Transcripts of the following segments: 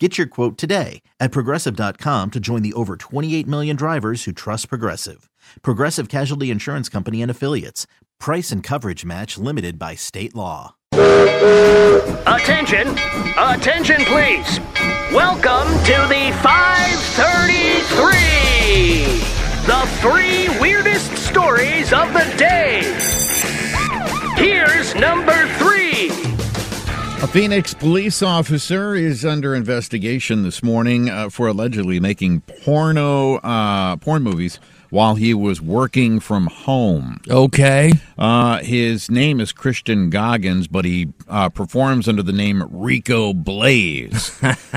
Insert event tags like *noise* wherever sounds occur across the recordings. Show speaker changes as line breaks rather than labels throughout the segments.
Get your quote today at progressive.com to join the over 28 million drivers who trust Progressive. Progressive Casualty Insurance Company and Affiliates. Price and coverage match limited by state law.
Attention! Attention, please! Welcome to the 533! The three weirdest stories of the day! Here's number three!
A Phoenix police officer is under investigation this morning uh, for allegedly making porno uh, porn movies while he was working from home.
Okay.
Uh, his name is Christian Goggins, but he uh, performs under the name Rico Blaze. *laughs*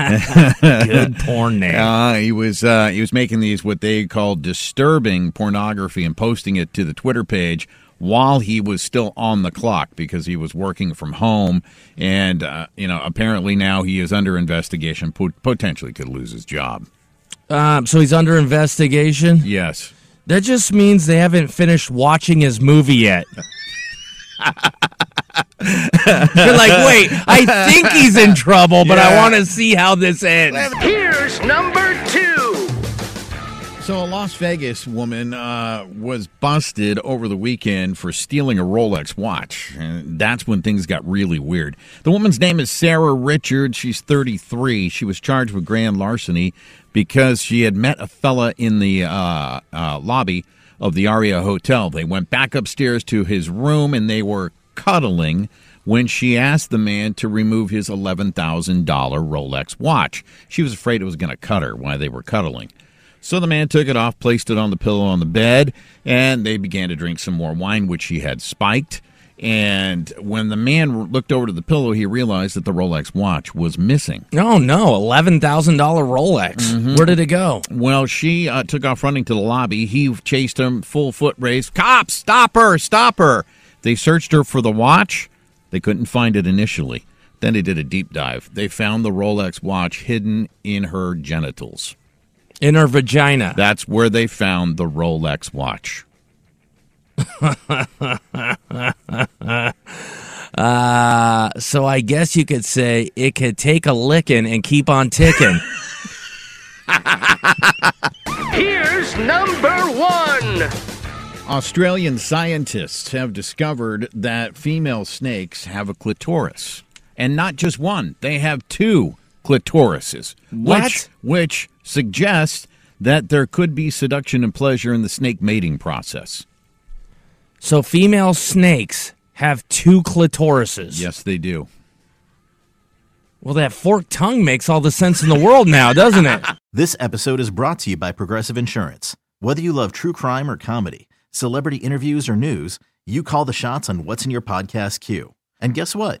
Good porn name.
Uh, he was uh, he was making these what they call disturbing pornography and posting it to the Twitter page while he was still on the clock because he was working from home and uh, you know apparently now he is under investigation pot- potentially could lose his job
Um, so he's under investigation.
yes
That just means they haven't finished watching his movie yet. *laughs* You're like, wait, I think he's in trouble, but I want to see how this ends.
Here's number two!
So a las vegas woman uh, was busted over the weekend for stealing a rolex watch. And that's when things got really weird. The woman's name is sarah richards. She's 33 she was charged with grand larceny because she had met a fella in the uh, uh, lobby of the aria hotel. They went back upstairs to his room and they were cuddling when she asked the man to remove his $11,000 Rolex watch. She was afraid it was going to cut her while they were cuddling. So the man took it off, placed it on the pillow on the bed, and they began to drink some more wine, which she had spiked. And when the man looked over to the pillow, he realized that the Rolex watch was missing.
Oh no, eleven thousand dollar Rolex. Where did it go?
Well, she uh, took off running to the lobby. He chased him full foot race. Cops, stop her, stop her. They searched her for the watch. They couldn't find it initially. Then they did a deep dive. They found the Rolex watch hidden in her genitals.
In her vagina.
That's where they found the Rolex watch. *laughs*
Uh, so I guess you could say it could take a licking and keep on ticking. *laughs*
Here's number one!
Australian scientists have discovered that female snakes have a clitoris. And not just one, they have two clitorises.
What?
Which, which suggests that there could be seduction and pleasure in the snake mating process.
so female snakes have two clitorises.
Yes, they do.
Well, that forked tongue makes all the sense in the world now, doesn't it? *laughs*
This episode is brought to you by Progressive Insurance. Whether you love true crime or comedy, celebrity interviews or news, you call the shots on what's in your podcast queue. And guess what?